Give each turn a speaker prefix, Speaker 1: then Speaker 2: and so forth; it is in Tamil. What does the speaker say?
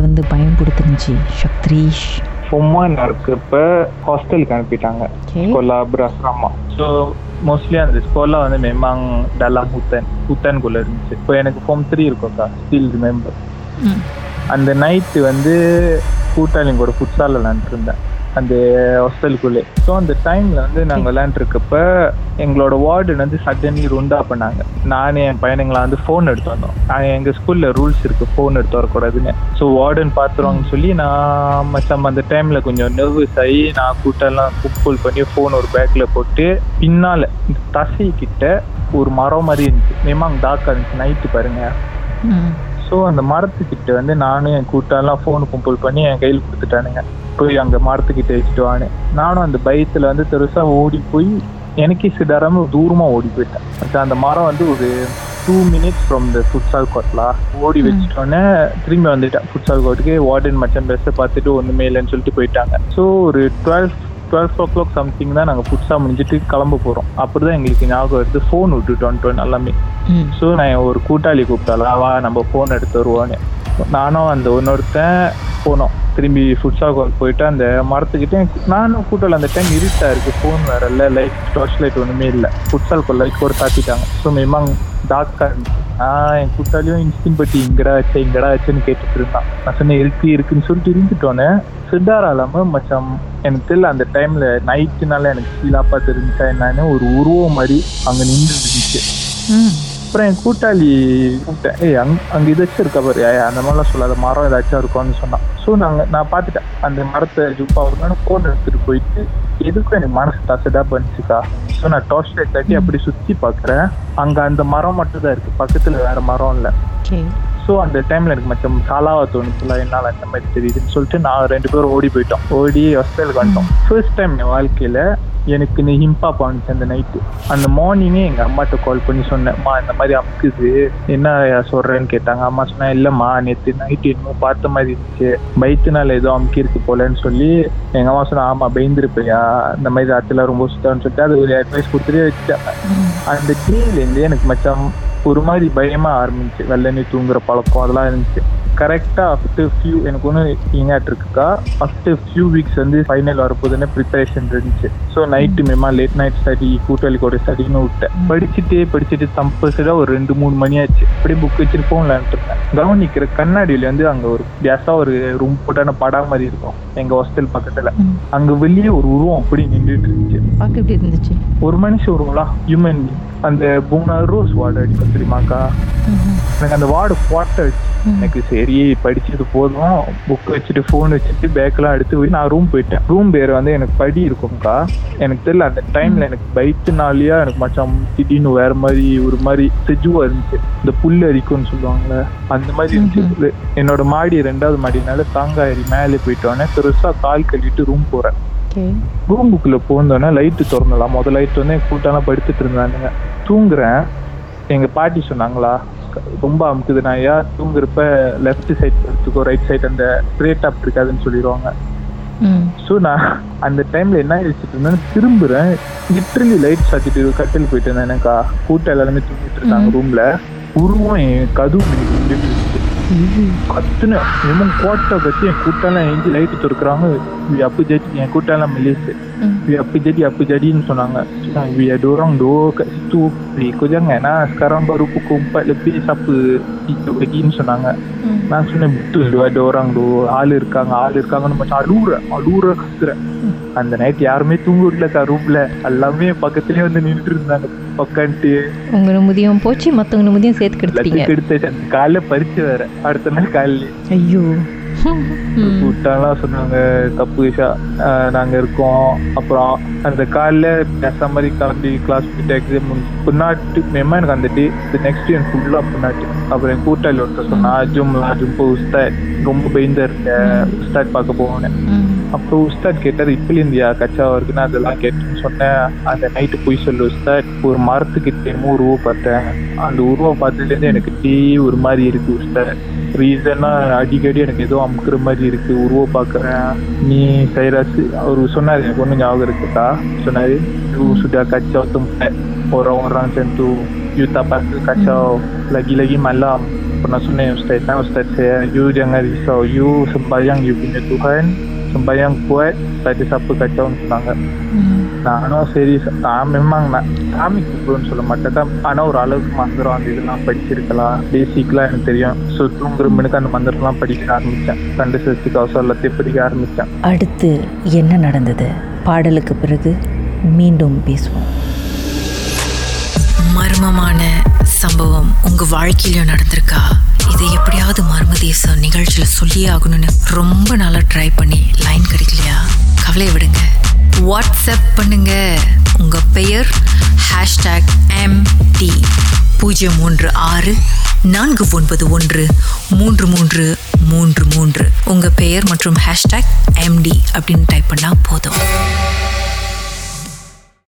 Speaker 1: வந்து பயம் கொடுத்துருந்துச்சு சக்திரீஷ்?
Speaker 2: சும்மா இருக்கப்ப ஹாஸ்டலுக்கு அனுப்பிட்டாங்க. Berasrama ஸோ மோஸ்ட்லி அந்த ஸ்கோலா வந்து மெமாங் dalam hutan hutan-குள்ள இருந்துச்சு. இப்போ எனக்கு ஃபார்ம் த்ரீ இருக்கும்க்கா ஸ்டில் ரிமெம்பர் அந்த நைட்டு வந்து கூட்டாளிங்கோட ஃபுட்சால் விளாண்டுருந்தேன் அந்த ஹாஸ்டலுக்குள்ளே ஸோ அந்த டைமில் வந்து நாங்கள் விளையாண்டுருக்கப்ப எங்களோட வார்டு வந்து சடன்லி ருண்டா பண்ணாங்க. நானே என் பையனுங்களை வந்து ஃபோன் எடுத்து வந்தோம். நாங்கள் எங்கள் ஸ்கூலில் ரூல்ஸ் இருக்குது ஃபோன் எடுத்து வரக்கூடாதுன்னு. ஸோ வார்டன் பார்த்துருவாங்கன்னு சொல்லி நான் மச்சம் அந்த டைமில் கொஞ்சம் நர்வஸ் ஆகி நான் கூட்டெல்லாம் கூல் பண்ணி ஃபோன் ஒரு பேக்கில் போட்டு பின்னால் இந்த தசை கிட்ட ஒரு மரம் மாதிரி இருந்துச்சு. மேமாங் டாக்கா இருந்துச்சு. நைட்டு
Speaker 1: பாருங்கள்
Speaker 2: ஸோ அந்த மரத்துக்கிட்ட வந்து நானும் என் கூட்டெல்லாம் ஃபோனு கும்பல் பண்ணி என் கையில் கொடுத்துட்டானுங்க. போய் அங்கே மரத்துக்கிட்ட வச்சுட்டு வான்னு. நானும் அந்த பயத்தில் வந்து பெருசாக ஓடி போய் எனக்கே சிடாராம தூரமாக ஓடி போயிட்டேன். அந்த மரம் வந்து ஒரு two minutes from the futsal Kotla ஓடி வச்சுட்டோன்னே திரும்பி வந்துட்டேன். ஃபுட்சால் கோட்டுக்கு வார்டன் மச்சம் பெஸ்ட்டை பார்த்துட்டு ஒன்றுமே இல்லைன்னு சொல்லிட்டு போயிட்டாங்க. ஸோ ஒரு twelve twelve o'clock something தான் நாங்கள் ஃபுட்ஸாக முடிஞ்சிட்டு கிளம்ப போகிறோம் அப்படி தான் எங்களுக்கு ஞாபகம் வருது. ஃபோன் விட்டுட்டோன்ட்டு எல்லாமே.
Speaker 1: ம்.
Speaker 2: ஸோ நான் ஒரு கூட்டாளி கூப்பிட்டாலா வா நம்ம ஃபோன் எடுத்து வருவோன்னு. நானும் அந்த இன்னொருத்தன் போனோம். திரும்பி ஃபுட்ஸால் கால் போயிட்டு அந்த மரத்துக்கிட்டே நானும் கூட்டல அந்த டைம் இருட்டா இருக்கு ஃபோன் வேற இல்லை லைட் டார்ச் லைட் ஒன்றுமே இல்லை ஃபுட்ஸால் கால் லைட் கூட சாத்திட்டாங்க ஸோ மேமாங் டார்க்காக இருந்துச்சு. நான் என் கூட்டாளியும் இன்ஸ்டின் பட்டி இங்கடா வச்ச இங்கடா வச்சுன்னு கேட்டுட்டு இருந்தான். நான் சொன்னேன் இருக்கு இருக்குன்னு சொல்லிட்டு இருந்துட்டோன்னே சித்தாராலாம மச்சம் எனக்கு தெரியல அந்த டைம்ல நைட்டுனால எனக்கு ஃபீலாப்பா தெரிஞ்சா என்னன்னு ஒரு உருவம் மாதிரி அங்கே நின்று இருந்துச்சு. அப்புறம் என் கூட்டாளி கூப்பிட்டேன். ஏய் அங் அங்கே இதாச்சும் இருக்கா பாரு ஏய், அந்த மாதிரிலாம் சொல்லாத மரம் ஏதாச்சும் இருக்கும்னு சொன்னான் ஸோ நாங்கள் நான் பார்த்துட்டேன். அந்த மரத்தை ஜுப்பா ஒரு ஃபோன் எடுத்துட்டு போயிட்டு எதுக்கும் எனக்கு மனசு தசடா பண்ணிச்சுக்கா ஸோ நான் டார்ச் லைட் தட்டி அப்படி சுற்றி பார்க்குறேன் அங்கே அந்த மரம் மட்டும் தான் இருக்குது பக்கத்தில் வேற மரம் இல்லை. ஸோ அந்த டைமில் எனக்கு மச்சம் சாலாவா தோணுச்சுல என்னால் அந்த மாதிரி தெரியுதுன்னு சொல்லிட்டு நான் ரெண்டு பேரும் ஓடி போயிட்டோம். ஓடி ஹாஸ்டலுக்கு வந்துட்டோம். ஃபர்ஸ்ட் டைம் என் வாழ்க்கையில் எனக்கு நீ ஹிம்பா பண்ணுச்சு அந்த நைட்டு அந்த மார்னிங்கே எங்கள் அம்மாட்ட கால் பண்ணி சொன்னேன்மா இந்த மாதிரி அமுக்குது. என்ன சொல்கிறேன்னு கேட்டாங்க. அம்மா சொன்னால் இல்லைம்மா நேற்று நைட்டு இன்னும் பார்த்த மாதிரி இருந்துச்சு. பைத்துனால ஏதோ அமுக்கியிருக்கு போலன்னு சொல்லி எங்கள் அம்மா சொன்னா ஆமாம் பயந்துருப்பையா இந்த மாதிரி ராத்திரிலாம் ரொம்ப சுத்தம்னு சொல்லிட்டு அது ஒரு அட்வைஸ் கொடுத்துட்டே வச்சுட்டாங்க அந்த டேலேருந்து எனக்கு மச்சான் ஒரு மாதிரி பயமாக ஆரம்பிச்சு. வெள்ளனி தூங்குற பழக்கம் அதெல்லாம் இருந்துச்சு. கரெக்டாக ஆஃப்டர் ஃபியூ எனக்கு ஒன்று இங்காட் இருக்குக்கா. ஆஃப்டர் ஃபியூ வீக்ஸ் வந்து ஃபைனல் வரப்போதுன்னு ப்ரிப்பரேஷன் இருந்துச்சு. ஸோ நைட்டு மேமா லேட் நைட் ஸ்டடி கூட்டாளி கூட ஸ்டடின்னு விட்டேன். படிச்சுட்டே படிச்சுட்டு தம்பசடாக ஒரு ரெண்டு மூணு மணி ஆச்சு. அப்படியே புக் வச்சுட்டு ஃபோன் விளையாண்டுருந்தேன் கவனிக்கிற கண்ணாடியில வந்து அங்கே ஒரு கேஸாக ஒரு ரூம் போட்டான படா மாதிரி இருக்கும். எங்கள் ஹாஸ்டல் பக்கத்தில். அங்கே வெளியே ஒரு உருவம் அப்படி நின்றுட்டு இருந்துச்சு.
Speaker 1: பார்க்க எப்படி இருந்துச்சு?
Speaker 2: ஒரு மனுஷன் வருங்களா ஹியூமன் அந்த மூணாறு ரோஸ் வார்டு அடிக்கும் தெரியுமாக்கா? எனக்கு அந்த வார்டு போட்ட
Speaker 1: ம்.
Speaker 2: எனக்கு சரி படிச்சது போதும். புக் வச்சுட்டு ஃபோன் வச்சுட்டு பேக்கெல்லாம் எடுத்து போய் நான் ரூம் போயிட்டேன். ரூம் பேர் வந்து எனக்கு படி இருக்கும்க்கா. எனக்கு தெரியல அந்த டைம்ல எனக்கு பைத்துனாலியா எனக்கு மச்சான் திடீர்னு வேற மாதிரி ஒரு மாதிரி செஜுவா இருந்துச்சு. இந்த புல் அரிக்கும்னு சொல்லுவாங்கல்ல அந்த மாதிரி இருந்துச்சு. என்னோட மாடி ரெண்டாவது மாடினால தாங்காயரி மேலே போயிட்டோன்னே பெருசா கால் கழுவிட்டு ரூம் போறேன்.
Speaker 1: ஓகே.
Speaker 2: ரூமுக்குள்ள போந்தோடனே லைட்டு திறந்தலாம் முதல் லைட் வந்து என் கூட்டாலாம் படுத்துட்டு இருந்தானுங்க. தூங்குறேன். எங்க பாட்டி சொன்னாங்களா ரொம்ப அமுக்குது நான் ஏன் தூங்குறப்ப லெஃப்ட் சைட் படுத்துக்கோ ரைட் சைடு அந்த ஸ்ட்ரேட் அப் இருக்காதுன்னு சொல்லிடுவாங்க ஸோ நான் அந்த டைம்ல என்ன யோசிச்சுட்டு இருந்தேன் திரும்புறேன். லிட்ரலி லைட் சாத்திட்டு கட்டில் போயிட்டு இருந்தேன் எனக்கா. கூட்டம் எல்லாருமே தூங்கிட்டு இருக்காங்க ரூம்ல உருவம் என் கதவு. கத்துன. இன்னும் கோட்டை கத்தி என் கூட்டெல்லாம் எஞ்சி லைட்டு திறக்கிறாங்க. அப்படி ஜடி என் கூட்டெல்லாம் மெலிசு
Speaker 1: ம்.
Speaker 2: Wi apa jadi apa jadiன்னு சொன்னாங்க Wi ada orang dua kat situ. Wi kau jangan lah. Sekarang baru pukul 4 lebih siapa hidup lagiன்னு சொன்னாங்க
Speaker 1: ம்
Speaker 2: நான் சொன்னேன் betul tu ada orang tu ஆள் இருக்காங்க ஆள் இருக்காங்கன்னு macam அழுவுற அழுவுற கத்துறேன் அந்த நைட் யாருமே தூங்கல ரூம்ல எல்லாமே பக்கத்துலயே வந்து நின்றுட்டு இருந்தாங்க உட்காந்துட்டு
Speaker 1: உங்க நிம்மதியும் போச்சு மற்றவங்க நிம்மதியும் சேர்த்து கெடுத்துட்டீங்க
Speaker 2: எடுத்து அந்த காலைல பறிச்சு வேற அடுத்த நாள் காலையில
Speaker 1: ஐயோ
Speaker 2: கூட்டாலாம் சொன்னாங்க தப்பு விஷா நாங்க இருக்கோம். அப்புறம் அந்த காலைல பேச மாதிரி கிளம்பி கிளாஸ் போயிட்டு எக்ஸாம் புண்ணாட்டு மேமா எனக்கு அந்த டே நெக்ஸ்ட் டே எனக்கு ஃபுல்லா புண்ணாட்டு அப்புறம் என் கூட்டாளி ஒருத்தர் சொன்னா அஜும் போ உஸ்தாத் ரொம்ப பயந்தா இருக்க உஸ்தாத் பார்க்க போவேன்
Speaker 1: ம்
Speaker 2: அப்புறம் உஸ்தாத் கேட்டார் இப்படி இருந்தியா கச்சா இருக்குன்னு அதெல்லாம் கேட்டுன்னு சொன்னேன் அந்த நைட்டு போய் சொல்லு உஸ்தாத் ஒரு மரத்துக்கிட்ட என்னமோ உருவம் பார்த்தேன் அந்த உருவம் பார்த்ததுலேருந்து எனக்கு டீ ஒரு மாதிரி இருக்கு உஸ்தாத் ரீசனா அடிக்கடி எனக்கு ஏதோ அமுக்குற மாதிரி இருக்கு உருவம் பார்க்கறேன் நீ சைராஸ் அவர் சொன்னாரு எனக்கு ஒன்றும் ஞாபகம் இருக்குக்கா சொன்னாரு "You sudah kacau tempat orang-orang macam tu you tak pasal kacau. Lagi-lagi malam pernah sunnah Ustaz. Kan Ustaz saya you jangan risau. You sembahyang you punya Tuhan. Sembahyang kuat tak ada siapa kacau
Speaker 1: ம்
Speaker 2: நானும் சரி நான் memang நான் சாமி கூப்பிடுன்னு சொல்ல மாட்டேன் தான் ஆனால் ஒரு அளவுக்கு மந்திரம் அந்த இதெல்லாம் படிச்சிருக்கலாம் பேசிக்லாம் எனக்கு தெரியும் ஸோ தூங்குற மணிக்கு அந்த மந்திரம்லாம் படிக்க ஆரம்பித்தேன் கண்டு சத்துக்கு அவசரம் எல்லாத்தையும் படிக்க ஆரம்பித்தேன்
Speaker 3: அடுத்து என்ன நடந்தது? பாடலுக்கு பிறகு மீண்டும் பேசுவோம்.
Speaker 4: மர்மமான சம்பவம் உங்க வாழ்க்கையிலும் நடந்திருக்கா? இதை எப்படியாவது மர்ம நிகழ்ச்சியில் சொல்லியே ஆகணும்னு ரொம்ப நாளாக ட்ரை பண்ணி லைன் கிடைக்கலையா? கவலையை விடுங்க. வாட்ஸ்அப் பண்ணுங்க. உங்க பெயர் ஹேஷ்டாக் எம் டி பூஜ்ஜியம் மூன்று ஆறு நான்கு ஒன்பது ஒன்று மூன்று மூன்று மூன்று மூன்று. உங்க பெயர் மற்றும் ஹேஷ்டாக் எம்டி அப்படின்னு டைப் பண்ணால் போதும்.